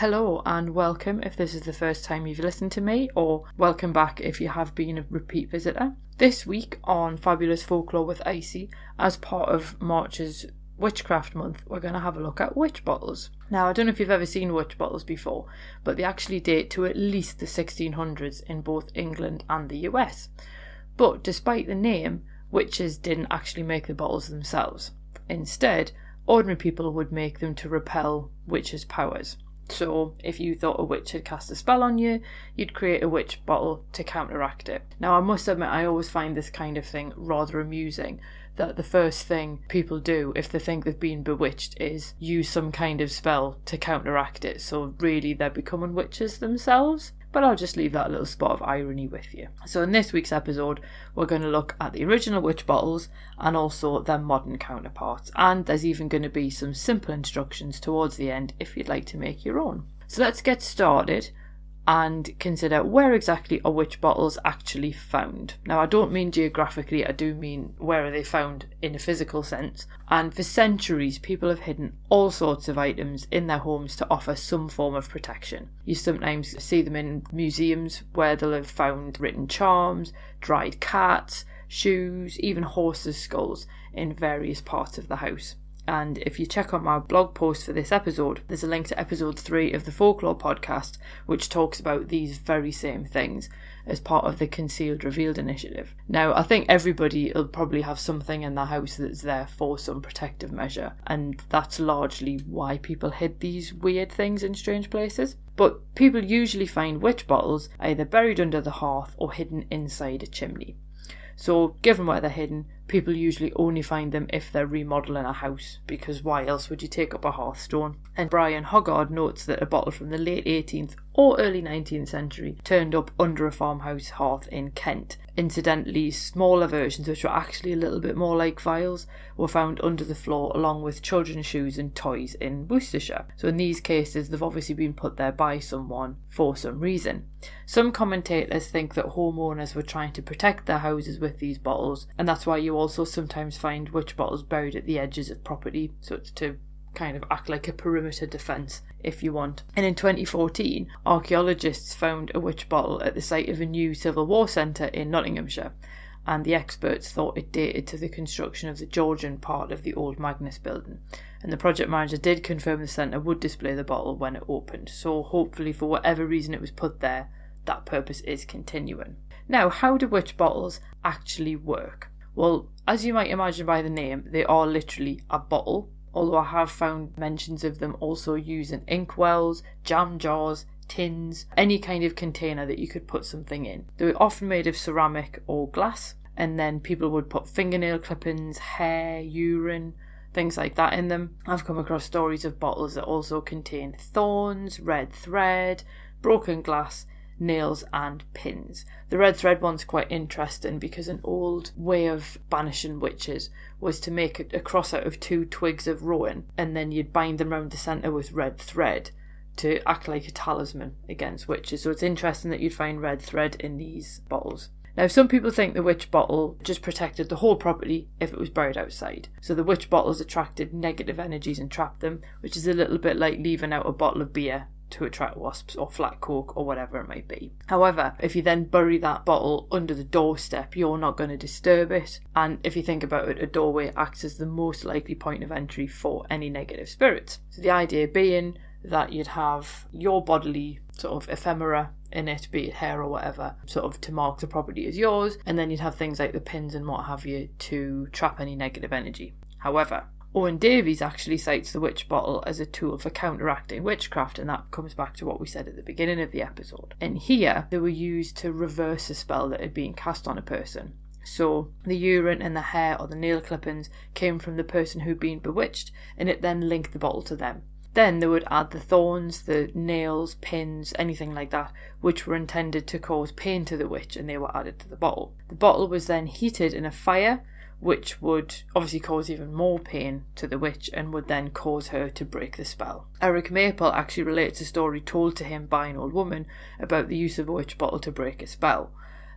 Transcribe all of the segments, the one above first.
Hello and welcome if this is the first time you've listened to me, or welcome back if you have been a repeat visitor. This week on Fabulous Folklore with Icy, as part of March's Witchcraft Month, we're going to have a look at witch bottles. Now, I don't know if you've ever seen witch bottles before, but they actually date to at least the 1600s in both England and the US. But despite the name, witches didn't actually make the bottles themselves. Instead, ordinary people would make them to repel witches' powers. So, if you thought a witch had cast a spell on you, you'd create a witch bottle to counteract it. Now, I must admit, I always find this kind of thing rather amusing. That the first thing people do if they think they've been bewitched is use some kind of spell to counteract it. So, really, they're becoming witches themselves but I'll just leave that little spot of irony with you. So, in this week's episode, we're going to look at the original witch bottles and also their modern counterparts, and there's even going to be some simple instructions towards the end if you'd like to make your own. So, let's get started and consider where exactly are witch bottles actually found. Now, I don't mean geographically, I do mean where are they found in a physical sense. And for centuries, people have hidden all sorts of items in their homes to offer some form of protection. You sometimes see them in museums where they'll have found written charms, dried cats, shoes, even horses' skulls in various parts of the house. And if you check out my blog post for this episode, there's a link to episode 3 of the Folklore podcast, which talks about these very same things as part of the Concealed Revealed initiative. Now, I think everybody will probably have something in their house that's there for some protective measure, and that's largely why people hid these weird things in strange places. But people usually find witch bottles either buried under the hearth or hidden inside a chimney. So, given where they're hidden, people usually only find them if they're remodeling a house, because why else would you take up a hearthstone? And Brian Hoggard notes that a bottle from the late 18th or early 19th century turned up under a farmhouse hearth in Kent. Incidentally, smaller versions, which were actually a little bit more like vials, were found under the floor along with children's shoes and toys in Worcestershire. So, in these cases, they've obviously been put there by someone for some reason. Some commentators think that homeowners were trying to protect their houses with these bottles, and that's why you also sometimes find witch bottles buried at the edges of property, so it's to kind of act like a perimeter defence if you want. And in 2014, archaeologists found a witch bottle at the site of a new Civil War centre in Nottinghamshire, and the experts thought it dated to the construction of the Georgian part of the old Magnus building. And the project manager did confirm the centre would display the bottle when it opened, so hopefully, for whatever reason it was put there, that purpose is continuing. Now, how do witch bottles actually work? Well, as you might imagine by the name, they are literally a bottle, although I have found mentions of them also using inkwells, jam jars, tins, any kind of container that you could put something in. They were often made of ceramic or glass, and then people would put fingernail clippings, hair, urine, things like that in them. I've come across stories of bottles that also contain thorns, red thread, broken glass, nails, and pins. The red thread one's quite interesting because an old way of banishing witches was to make a, cross out of two twigs of rowan and then you'd bind them round the centre with red thread to act like a talisman against witches. So it's interesting that you'd find red thread in these bottles. Now, some people think the witch bottle just protected the whole property if it was buried outside. So the witch bottles attracted negative energies and trapped them, which is a little bit like leaving out a bottle of beer to attract wasps or flat cork or whatever it might be. However, if you then bury that bottle under the doorstep, you're not going to disturb it. And if you think about it, a doorway acts as the most likely point of entry for any negative spirits. So the idea being that you'd have your bodily sort of ephemera in it, be it hair or whatever, sort of to mark the property as yours, and then you'd have things like the pins and what have you to trap any negative energy. However, Owen Davies actually cites the witch bottle as a tool for counteracting witchcraft, and that comes back to what we said at the beginning of the episode. And here, they were used to reverse a spell that had been cast on a person. So, the urine and the hair or the nail clippings came from the person who'd been bewitched, and it then linked the bottle to them. Then they would add the thorns, the nails, pins, anything like that, which were intended to cause pain to the witch, and they were added to the bottle. The bottle was then heated in a fire, which would obviously cause even more pain to the witch and would then cause her to break the spell. Eric Maple actually relates a story told to him by an old woman about the use of a witch bottle to break a spell.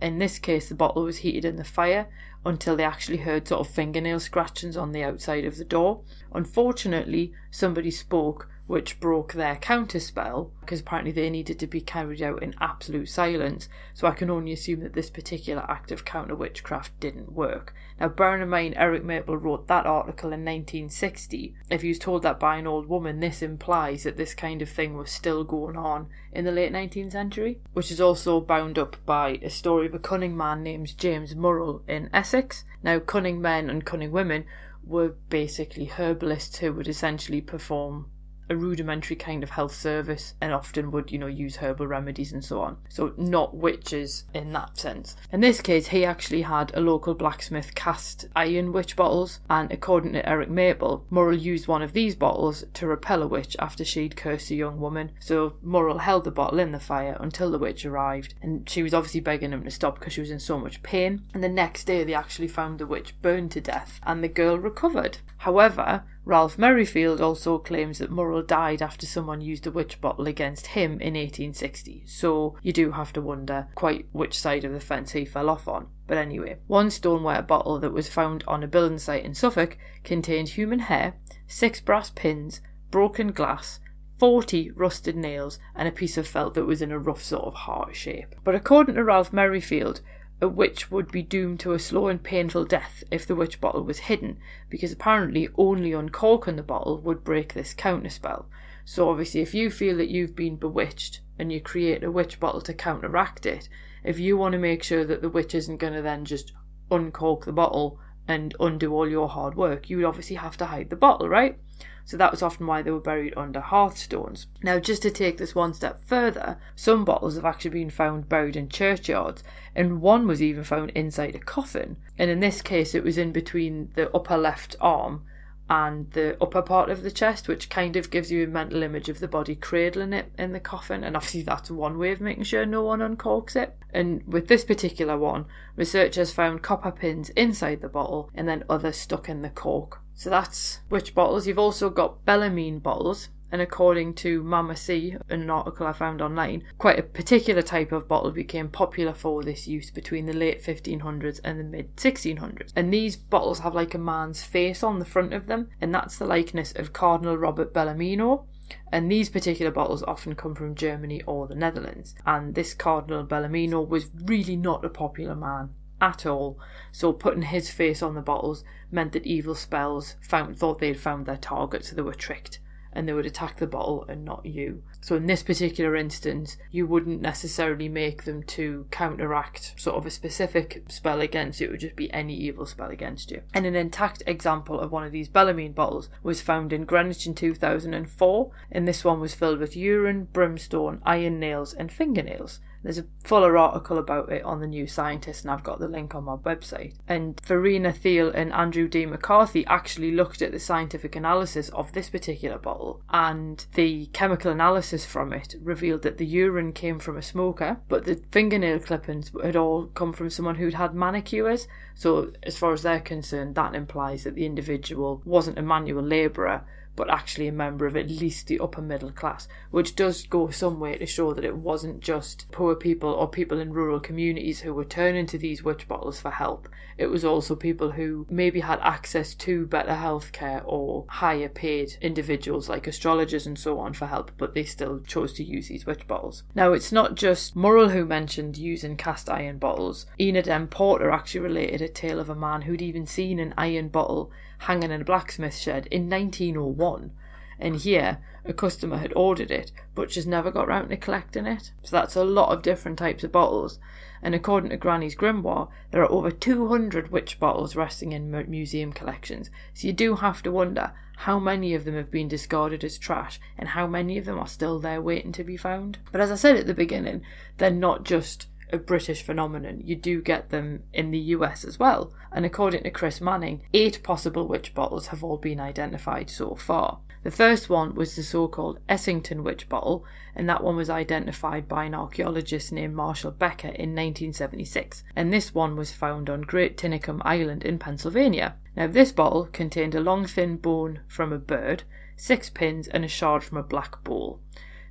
In this case, the bottle was heated in the fire until they actually heard sort of fingernail scratchings on the outside of the door. Unfortunately, somebody spoke which broke their counterspell because apparently they needed to be carried out in absolute silence. So I can only assume that this particular act of counter witchcraft didn't work. Now, bearing in mind, Eric Maple wrote that article in 1960. If he was told that by an old woman, this implies that this kind of thing was still going on in the late 19th century, which is also bound up by a story of a cunning man named James Murrell in Essex. Now, cunning men and cunning women were basically herbalists who would essentially perform a rudimentary kind of health service and often would, you know, use herbal remedies and so on. So, not witches in that sense. In this case, he actually had a local blacksmith cast iron witch bottles, and according to Eric Maple, Murrell used one of these bottles to repel a witch after she'd cursed a young woman. So, Murrell held the bottle in the fire until the witch arrived, and she was obviously begging him to stop because she was in so much pain. And the next day, they actually found the witch burned to death, and the girl recovered. However, Ralph Merrifield also claims that Murrell died after someone used a witch bottle against him in 1860, so you do have to wonder quite which side of the fence he fell off on. But anyway, one stoneware bottle that was found on a building site in Suffolk contained human hair, six brass pins, broken glass, 40 rusted nails, and a piece of felt that was in a rough sort of heart shape. But according to Ralph Merrifield, a witch would be doomed to a slow and painful death if the witch bottle was hidden, because apparently only uncorking the bottle would break this counterspell. So obviously, if you feel that you've been bewitched and you create a witch bottle to counteract it, if you want to make sure that the witch isn't going to then just uncork the bottle and undo all your hard work, you would obviously have to hide the bottle, right? So that was often why they were buried under hearthstones. Now, just to take this one step further, some bottles have actually been found buried in churchyards, and one was even found inside a coffin. And in this case, it was in between the upper left arm and the upper part of the chest, which kind of gives you a mental image of the body cradling it in the coffin. And obviously, that's one way of making sure no one uncorks it. And with this particular one, researchers found copper pins inside the bottle and then others stuck in the cork. So that's witch bottles. You've also got Bellarmine bottles, and according to Mama C, an article I found online, quite a particular type of bottle became popular for this use between the late 1500s and the mid 1600s. And these bottles have like a man's face on the front of them, and that's the likeness of Cardinal Robert Bellarmino. And these particular bottles often come from Germany or the Netherlands. And this Cardinal Bellarmino was really not a popular man at all. So putting his face on the bottles meant that evil spells found thought they'd found their target, so they were tricked and they would attack the bottle and not you. So in this particular instance, you wouldn't necessarily make them to counteract sort of a specific spell against you, it would just be any evil spell against you. And an intact example of one of these Bellarmine bottles was found in Greenwich in 2004, and this one was filled with urine, brimstone, iron nails, and fingernails. There's a fuller article about it on the New Scientist, and I've got the link on my website. And Verena Thiel and Andrew D. McCarthy actually looked at the scientific analysis of this particular bottle, and the chemical analysis from it revealed that the urine came from a smoker, but the fingernail clippings had all come from someone who'd had manicures. So, as far as they're concerned, that implies that the individual wasn't a manual labourer but actually a member of at least the upper middle class, which does go some way to show that it wasn't just poor people or people in rural communities who were turning to these witch bottles for help. It was also people who maybe had access to better healthcare or higher paid individuals like astrologers and so on for help, but they still chose to use these witch bottles. Now, it's not just Murrell who mentioned using cast iron bottles. Enid M. Porter actually related a tale of a man who'd even seen an iron bottle hanging in a blacksmith shed in 1901. And here, a customer had ordered it, but just never got round to collecting it. So that's a lot of different types of bottles. And according to Granny's Grimoire, there are over 200 witch bottles resting in museum collections. So you do have to wonder how many of them have been discarded as trash and how many of them are still there waiting to be found. But as I said at the beginning, they're not just a British phenomenon. You do get them in the US as well. And according to Chris Manning, eight possible witch bottles have all been identified so far. The first one was the so called Essington witch bottle, and that one was identified by an archaeologist named Marshall Becker in 1976. And this one was found on Great Tinicum Island in Pennsylvania. Now, this bottle contained a long thin bone from a bird, six pins, and a shard from a black bowl.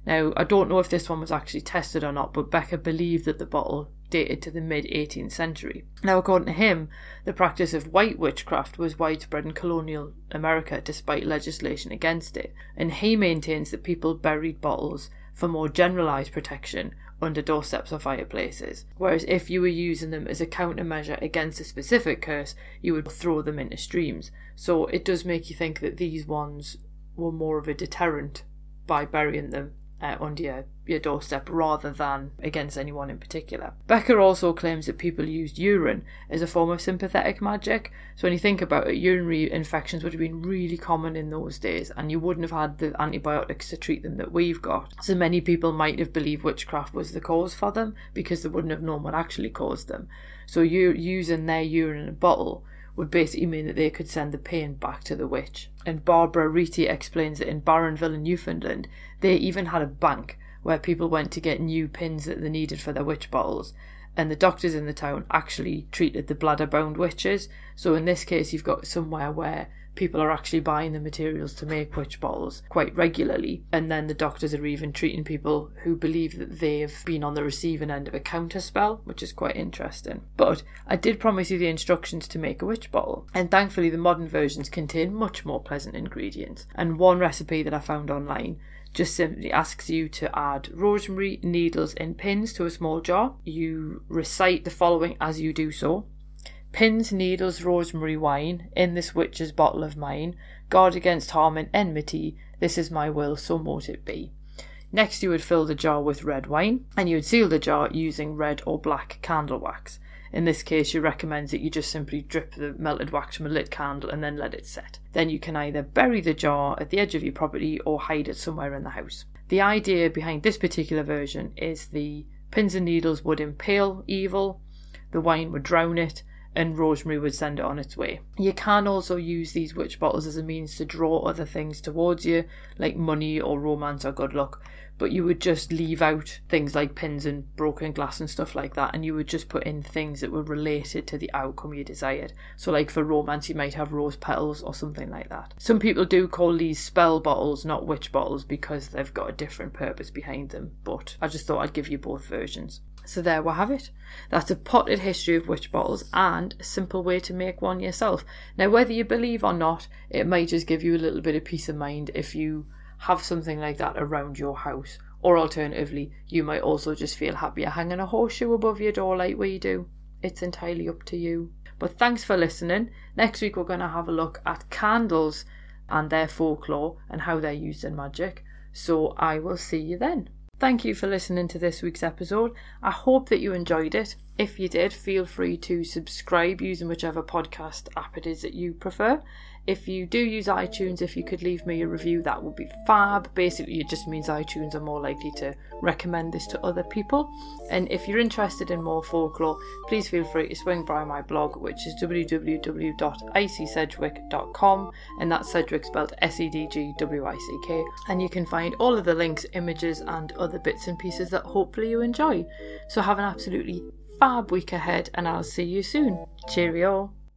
Now, I don't know if this one was actually tested or not, but Becker believed that the bottle dated to the mid 18th century. Now, according to him, the practice of white witchcraft was widespread in colonial America despite legislation against it, and he maintains that people buried bottles for more generalised protection under doorsteps or fireplaces, whereas if you were using them as a countermeasure against a specific curse, you would throw them into streams. So it does make you think that these ones were more of a deterrent by burying them uh, under your, your doorstep rather than against anyone in particular. Becker also claims that people used urine as a form of sympathetic magic. So when you think about it, urinary infections would have been really common in those days, and you wouldn't have had the antibiotics to treat them that we've got. So many people might have believed witchcraft was the cause for them because they wouldn't have known what actually caused them. So you using their urine in a bottle would basically mean that they could send the pain back to the witch. And Barbara Rieti explains that in Barrenville in Newfoundland, they even had a bank where people went to get new pins that they needed for their witch bottles. And the doctors in the town actually treated the bladder bound witches. So in this case, you've got somewhere where people are actually buying the materials to make witch bottles quite regularly. And then the doctors are even treating people who believe that they've been on the receiving end of a counter spell, which is quite interesting. But I did promise you the instructions to make a witch bottle, and thankfully the modern versions contain much more pleasant ingredients. And one recipe that I found online just simply asks you to add rosemary, needles, and pins to a small jar. You recite the following as you do so. Pins, needles, rosemary, wine, in this witch's bottle of mine, guard against harm and enmity, this is my will, so mote it be. Next, you would fill the jar with red wine, and you would seal the jar using red or black candle wax. In this case, she recommends that you just simply drip the melted wax from a lit candle and then let it set. Then you can either bury the jar at the edge of your property or hide it somewhere in the house. The idea behind this particular version is the pins and needles would impale evil, the wine would drown it, and rosemary would send it on its way. You can also use these witch bottles as a means to draw other things towards you, like money or romance or good luck, but you would just leave out things like pins and broken glass and stuff like that, and you would just put in things that were related to the outcome you desired. So, like for romance, you might have rose petals or something like that. Some people do call these spell bottles, not witch bottles, because they've got a different purpose behind them, but I just thought I'd give you both versions. So there we have it. That's a potted history of witch bottles and a simple way to make one yourself. Now, whether you believe or not, it might just give you a little bit of peace of mind if you have something like that around your house. Or alternatively, you might also just feel happier hanging a horseshoe above your door like we do. It's entirely up to you. But thanks for listening. Next week, we're going to have a look at candles and their folklore and how they're used in magic. So I will see you then. Thank you for listening to this week's episode. I hope that you enjoyed it. If you did, feel free to subscribe using whichever podcast app it is that you prefer. If you do use iTunes, if you could leave me a review, that would be fab. Basically, it just means iTunes are more likely to recommend this to other people. And if you're interested in more folklore, please feel free to swing by my blog, which is www.icysedgwick.com, and that's Sedgwick spelled S E D G W I C K. And you can find all of the links, images, and other bits and pieces that hopefully you enjoy. So have an absolutely fab week ahead, and I'll see you soon. Cheerio.